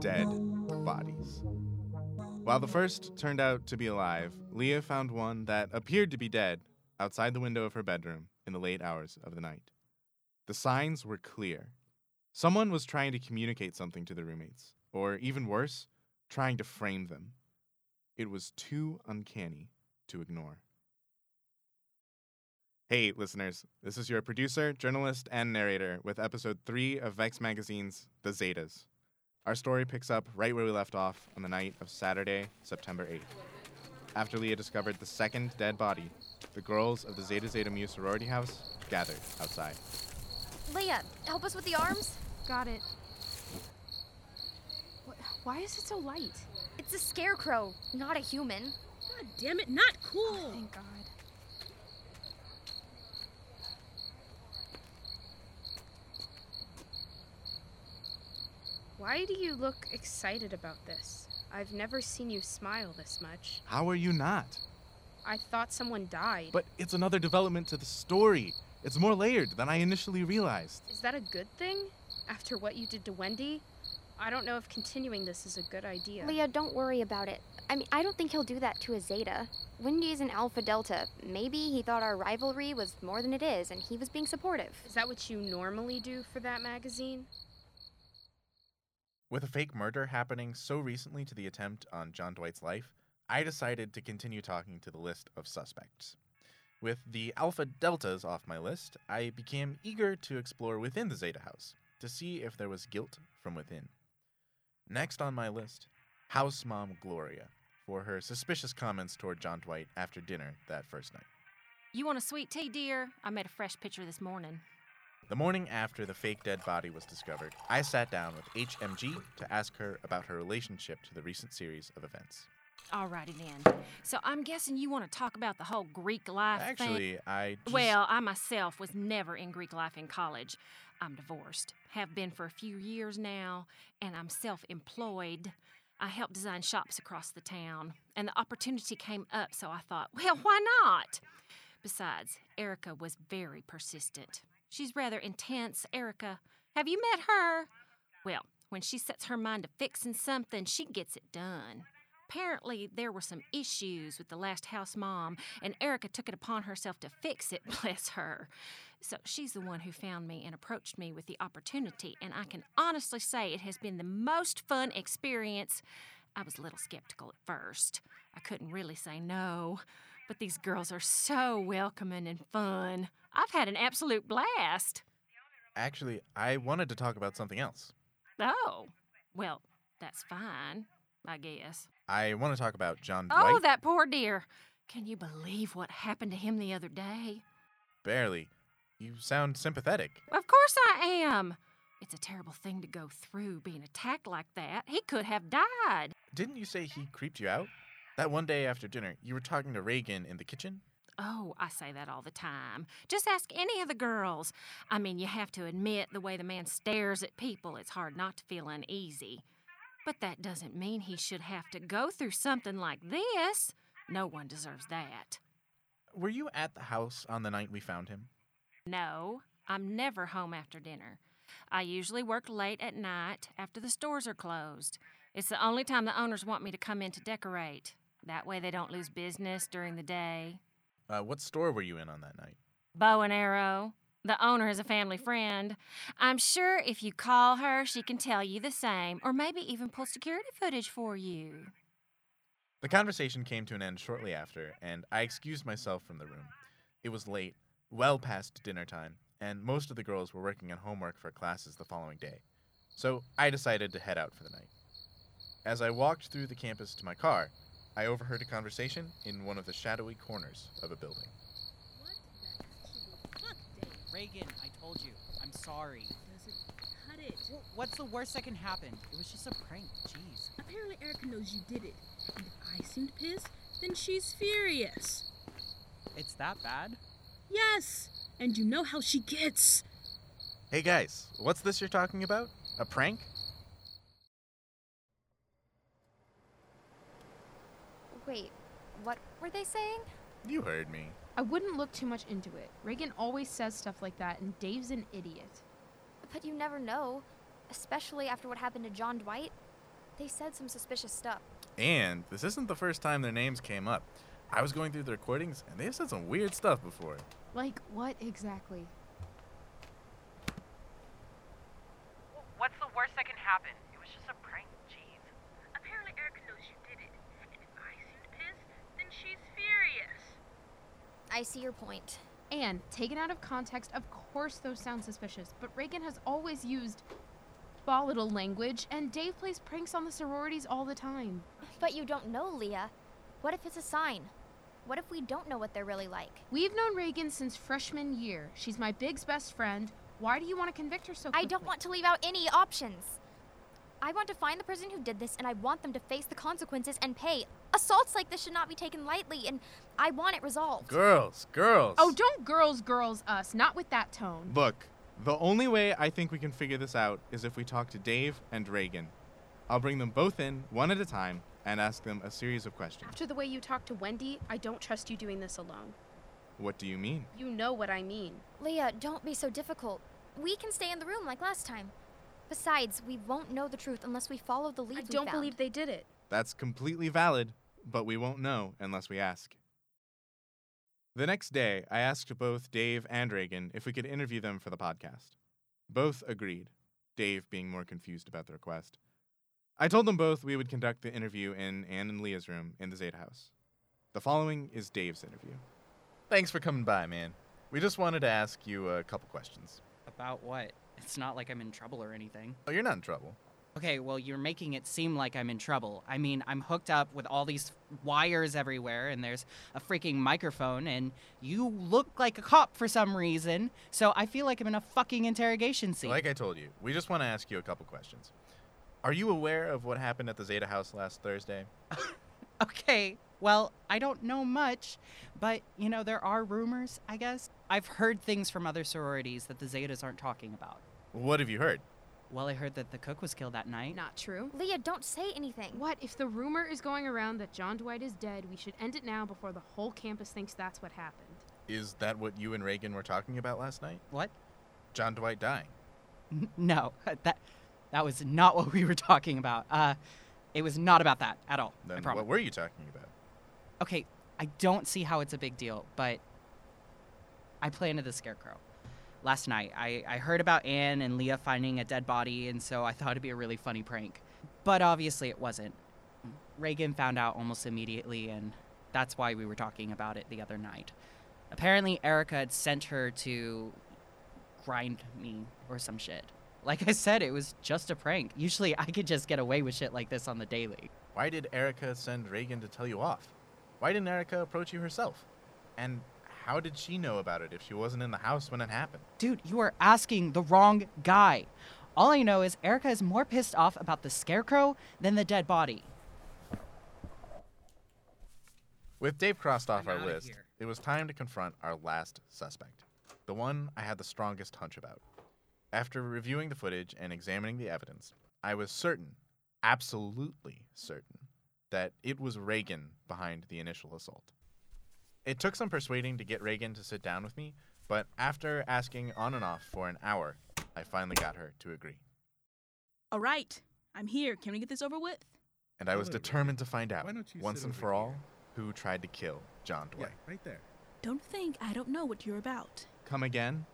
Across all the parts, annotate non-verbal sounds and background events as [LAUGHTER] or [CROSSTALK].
dead bodies. While the first turned out to be alive, Leah found one that appeared to be dead outside the window of her bedroom in the late hours of the night. The signs were clear. Someone was trying to communicate something to the roommates, or even worse, trying to frame them. It was too uncanny to ignore. Hey, listeners, this is your producer, journalist, and narrator with episode 3 of Vex Magazine's The Zetas. Our story picks up right where we left off on the night of Saturday, September 8th. After Leah discovered the second dead body, the girls of the Zeta Zeta Mu sorority house gathered outside. Leah, help us with the arms. Got it. Why is it so light? It's a scarecrow, not a human. God damn it, not cool. Oh, thank God. Why do you look excited about this? I've never seen you smile this much. How are you not? I thought someone died. But it's another development to the story. It's more layered than I initially realized. Is that a good thing? After what you did to Wendy? I don't know if continuing this is a good idea. Leah, don't worry about it. I mean, I don't think he'll do that to a Zeta. Wendy's an Alpha Delta. Maybe he thought our rivalry was more than it is, and he was being supportive. Is that what you normally do for that magazine? With a fake murder happening so recently to the attempt on John Dwight's life, I decided to continue talking to the list of suspects. With the Alpha Deltas off my list, I became eager to explore within the Zeta house to see if there was guilt from within. Next on my list, House Mom Gloria, for her suspicious comments toward John Dwight after dinner that first night. You want a sweet tea, dear? I made a fresh pitcher this morning. The morning after the fake dead body was discovered, I sat down with HMG to ask her about her relationship to the recent series of events. Alrighty then. So I'm guessing you want to talk about the whole Greek life thing. Actually, I just, Well, I myself was never in Greek life in college. I'm divorced, have been for a few years now, and I'm self employed. I help design shops across the town, and the opportunity came up, so I thought, well, why not? Besides, Erica was very persistent. She's rather intense, Erica. Have you met her? Well, when she sets her mind to fixing something, she gets it done. Apparently, there were some issues with the last house mom, and Erica took it upon herself to fix it, [LAUGHS] bless her. So she's the one who found me and approached me with the opportunity, and I can honestly say it has been the most fun experience. I was a little skeptical at first. I couldn't really say no, but these girls are so welcoming and fun. I've had an absolute blast. actually, I wanted to talk about something else. Oh, well, that's fine, I guess. I want to talk about John Dwight. Oh, that poor dear. Can you believe what happened to him the other day? Barely. You sound sympathetic. Of course I am. It's a terrible thing to go through being attacked like that. He could have died. Didn't you say he creeped you out? That one day after dinner, you were talking to Reagan in the kitchen? Oh, I say that all the time. Just ask any of the girls. I mean, you have to admit the way the man stares at people, it's hard not to feel uneasy. But that doesn't mean he should have to go through something like this. No one deserves that. Were you at the house on the night we found him? No, I'm never home after dinner. I usually work late at night after the stores are closed. It's the only time the owners want me to come in to decorate. That way they don't lose business during the day. Uh, what store were you in on that night? Bow and arrow. The owner is a family friend. I'm sure if you call her, she can tell you the same, or maybe even pull security footage for you. The conversation came to an end shortly after, and I excused myself from the room. It was late, well past dinner time, and most of the girls were working on homework for classes the following day. So I decided to head out for the night. As I walked through the campus to my car, I overheard a conversation in one of the shadowy corners of a building. What the absolute fuck Dave. Reagan, I told you. I'm sorry. Doesn't cut it. Wh- What's the worst that can happen? It was just a prank. Jeez. Apparently Erica knows you did it. And if I seemed pissed, then she's furious. It's that bad? Yes. And you know how she gets. Hey guys, what's this you're talking about? A prank? Wait, what were they saying? You heard me. I wouldn't look too much into it. Reagan always says stuff like that, and Dave's an idiot. But you never know. especially after what happened to John Dwight. They said some suspicious stuff. And this isn't the first time their names came up. I was going through the recordings, and they've said some weird stuff before. Like what exactly? What's the worst that can happen? It was just a prank. Jeez. Apparently Erica knows you did it. And if I seemed pissed, then she's furious. I see your point. And taken out of context, of course those sound suspicious, but Reagan has always used volatile language, and Dave plays pranks on the sororities all the time. But you don't know, Leah. What if it's a sign? What if we don't know what they're really like? We've known Reagan since freshman year. She's my big's best friend. Why do you want to convict her so quickly? I don't want to leave out any options. I want to find the person who did this, and I want them to face the consequences and pay. Assaults like this should not be taken lightly, and I want it resolved. Girls, girls. Oh, don't girls, girls us. Not with that tone. Look, the only way I think we can figure this out is if we talk to Dave and Reagan. I'll bring them both in, one at a time, and ask them a series of questions. After the way you talked to Wendy, I don't trust you doing this alone. What do you mean? You know what I mean. Leah, don't be so difficult. We can stay in the room like last time. Besides, we won't know the truth unless we follow the lead I don't found. believe they did it. That's completely valid, but we won't know unless we ask. The next day, I asked both Dave and Reagan if we could interview them for the podcast. Both agreed, Dave being more confused about the request. I told them both we would conduct the interview in Anne and Leah's room in the Zeta House. The following is Dave's interview. Thanks for coming by, man. We just wanted to ask you a couple questions. About what? It's not like I'm in trouble or anything. Oh, you're not in trouble. Okay, well, you're making it seem like I'm in trouble. I mean, I'm hooked up with all these wires everywhere, and there's a freaking microphone, and you look like a cop for some reason, so I feel like I'm in a fucking interrogation scene. Like I told you, we just want to ask you a couple questions. Are you aware of what happened at the Zeta House last Thursday? [LAUGHS] Okay, well, I don't know much, but, you know, there are rumors, I guess. I've heard things from other sororities that the Zetas aren't talking about. What have you heard? Well, I heard that the cook was killed that night. Not true. Leah, don't say anything. What if the rumor is going around that John Dwight is dead? We should end it now before the whole campus thinks that's what happened. Is that what you and Reagan were talking about last night? What? John Dwight dying. N- No, [LAUGHS] that that was not what we were talking about. Uh, it was not about that at all. I Then promise. what were you talking about? Okay, I don't see how it's a big deal, but I play into the scarecrow. Last night, I, I heard about Anne and Leah finding a dead body, and so I thought it'd be a really funny prank. But obviously, it wasn't. Reagan found out almost immediately, and that's why we were talking about it the other night. Apparently, Erica had sent her to grind me or some shit. Like I said, it was just a prank. Usually, I could just get away with shit like this on the daily. Why did Erica send Reagan to tell you off? Why didn't Erica approach you herself? And how did she know about it if she wasn't in the house when it happened? Dude, you are asking the wrong guy. All I know is Erica is more pissed off about the scarecrow than the dead body. With Dave crossed off I'm our list, here. it was time to confront our last suspect. The one I had the strongest hunch about. After reviewing the footage and examining the evidence, I was certain, absolutely certain, that it was Reagan behind the initial assault. It took some persuading to get Reagan to sit down with me, but after asking on and off for an hour, I finally got her to agree. All right, I'm here. Can we get this over with? And I was determined to find out, Why don't you once and over for all, who tried to kill John Yeah, Dwight. right there. Don't think I don't know what you're about. Come again?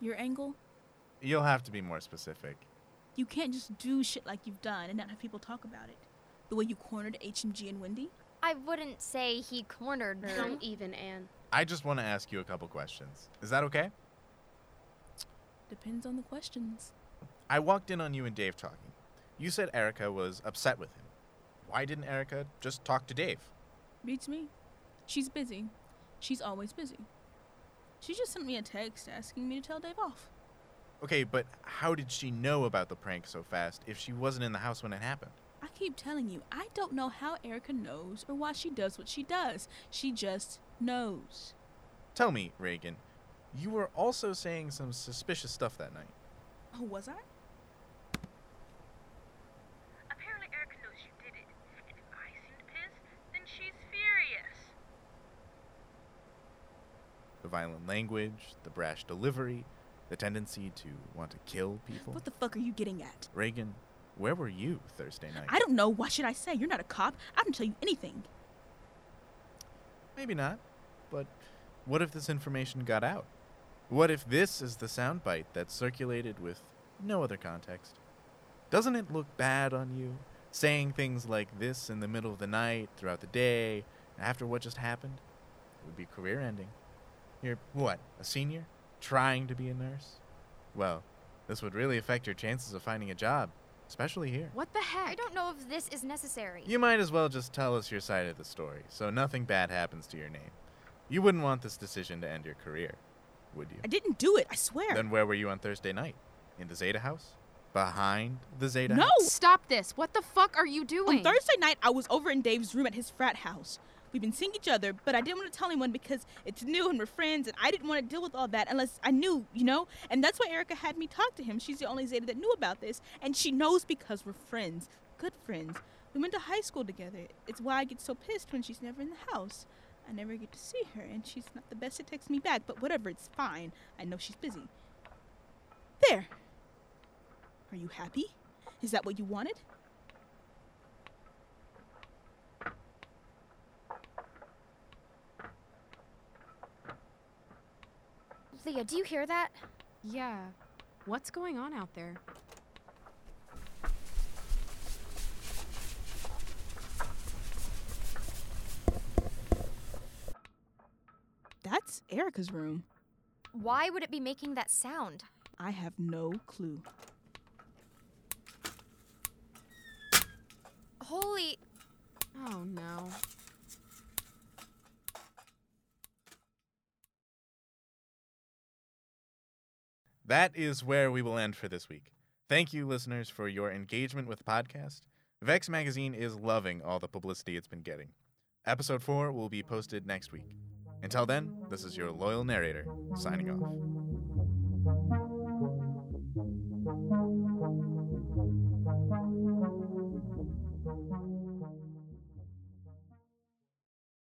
Your angle? You'll have to be more specific. You can't just do shit like you've done and not have people talk about it. The way you cornered HMG and Wendy? I wouldn't say he cornered her. Don't even, Anne. I just want to ask you a couple questions. Is that okay? Depends on the questions. I walked in on you and Dave talking. You said Erica was upset with him. Why didn't Erica just talk to Dave? Beats me. She's busy. She's always busy. She just sent me a text asking me to tell Dave off. Okay, but how did she know about the prank so fast if she wasn't in the house when it happened? I keep telling you, I don't know how Erica knows or why she does what she does. She just knows. Tell me, Reagan, you were also saying some suspicious stuff that night. Oh, was I? Apparently Erica knows you did it. And if I seemed pissed, then she's furious. The violent language, the brash delivery. The tendency to want to kill people? What the fuck are you getting at? Reagan, where were you Thursday night? I don't know. What should I say? You're not a cop. I didn't tell you anything. Maybe not. But what if this information got out? What if this is the soundbite that circulated with no other context? Doesn't it look bad on you? Saying things like this in the middle of the night, throughout the day, after what just happened? It would be career ending. You're, what, a senior? Trying to be a nurse? Well, this would really affect your chances of finding a job, especially here. What the heck? I don't know if this is necessary. You might as well just tell us your side of the story, so nothing bad happens to your name. You wouldn't want this decision to end your career, would you? I didn't do it. I swear. Then where were you on Thursday night? In the Zeta house? Behind the Zeta No! house? Stop this. What the fuck are you doing? On Thursday night, I was over in Dave's room at his frat house. We've been seeing each other, but I didn't want to tell anyone because it's new and we're friends, and I didn't want to deal with all that unless I knew, you know? And that's why Erica had me talk to him. She's the only Zeta that knew about this, and she knows because we're friends. Good friends. We went to high school together. It's why I get so pissed when she's never in the house. I never get to see her, and she's not the best at texting me back, but whatever, it's fine. I know she's busy. There. Are you happy? Is that what you wanted? Leah, do you hear that? Yeah. What's going on out there? That's Erica's room. Why would it be making that sound? I have no clue. Holy. Oh no. That is where we will end for this week. Thank you, listeners, for your engagement with the podcast. Vex Magazine is loving all the publicity it's been getting. Episode 4 will be posted next week. Until then, this is your loyal narrator, signing off.